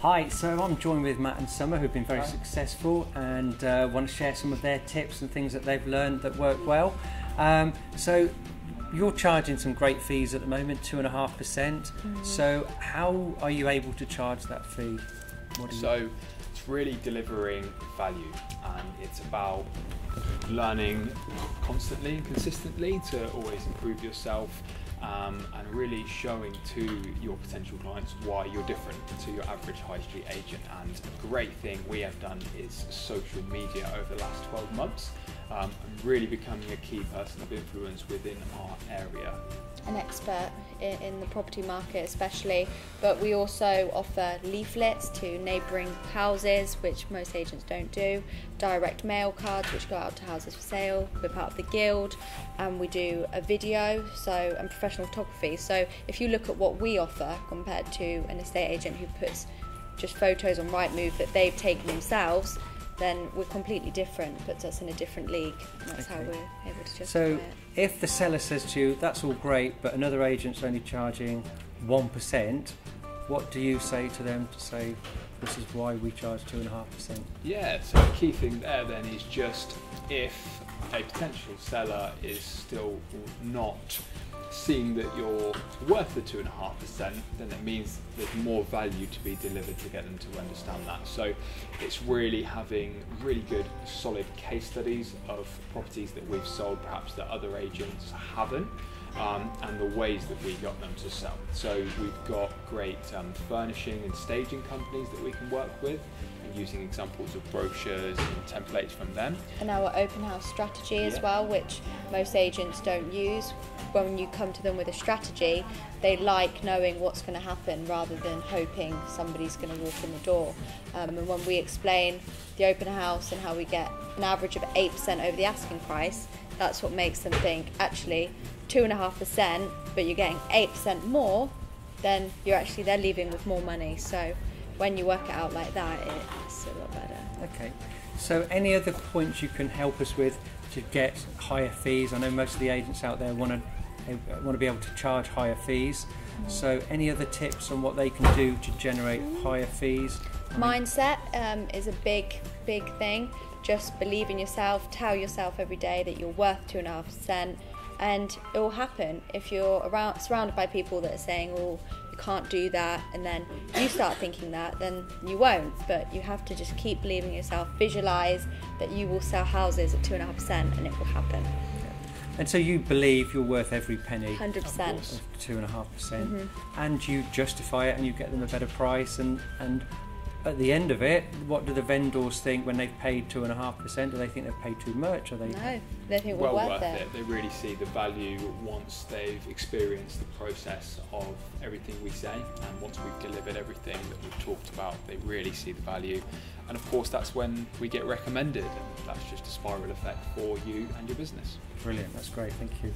Hi, so I'm joined with Matt and Summer, who've been very Hi. successful and uh, want to share some of their tips and things that they've learned that work well. Um, so you're charging some great fees at the moment, two and a half percent. So how are you able to charge that fee? Do you- So it's really delivering value and it's about learning constantly and consistently to always improve yourself um, and really showing to your potential clients why you're different to your average high street agent. And a great thing we have done is social media over the last 12 months um, and really becoming a key person of influence within our area. an expert in, in the property market especially but we also offer leaflets to neighbouring houses which most agents don't do direct mail cards which go out to houses for sale we're part of the guild and we do a video so and professional photography so if you look at what we offer compared to an estate agent who puts just photos on Rightmove that they've taken themselves then we're completely different puts us in a different league and that's how we're able to justify So it if the seller says to you, that's all great, but another agent's only charging 1%, what do you say to them to say, this is why we charge 2.5%? Yeah, so the key thing there then is just if a potential seller is still not seeing that you're worth the two and a half percent, then it means there's more value to be delivered to get them to understand that. So it's really having really good, solid case studies of properties that we've sold, perhaps that other agents haven't. Um, and the ways that we got them to sell. So we've got great um, furnishing and staging companies that we can work with, and using examples of brochures and templates from them. and our open house strategy as Yeah. well, which most agents don't use. When you come to them with a strategy, they like knowing what's going to happen rather than hoping somebody's going to walk in the door. Um, and when we explain the open house and how we get an average of 8% over the asking price, that's what makes them think actually 2.5%, but you're getting 8% more, then you're actually, they're leaving with more money. So when you work it out like that, it's a lot better. Okay. So any other points you can help us with to get higher fees? I know most of the agents out there want to want to be able to charge higher fees. So any other tips on what they can do to generate higher fees? Mindset um, is a big, big thing. Just believe in yourself. Tell yourself every day that you're worth two and a half percent, and it will happen. If you're around surrounded by people that are saying, "Oh, you can't do that," and then you start thinking that, then you won't. But you have to just keep believing yourself. Visualize that you will sell houses at two and a half percent, and it will happen. And so you believe you're worth every penny Hundred percent. two and a half percent, Mm-hmm. and you justify it, and you get them a better price, and and at the end of it, what do the vendors think when they've paid two and a half percent? Do they think they've paid too much? Or they No, they think we're well worth, worth it. it. They really see the value once they've experienced the process of everything we say, and once we've delivered everything that we've talked about, they really see the value. And of course, that's when we get recommended, and that's just a spiral effect for you and your business. Brilliant. That's great. Thank you.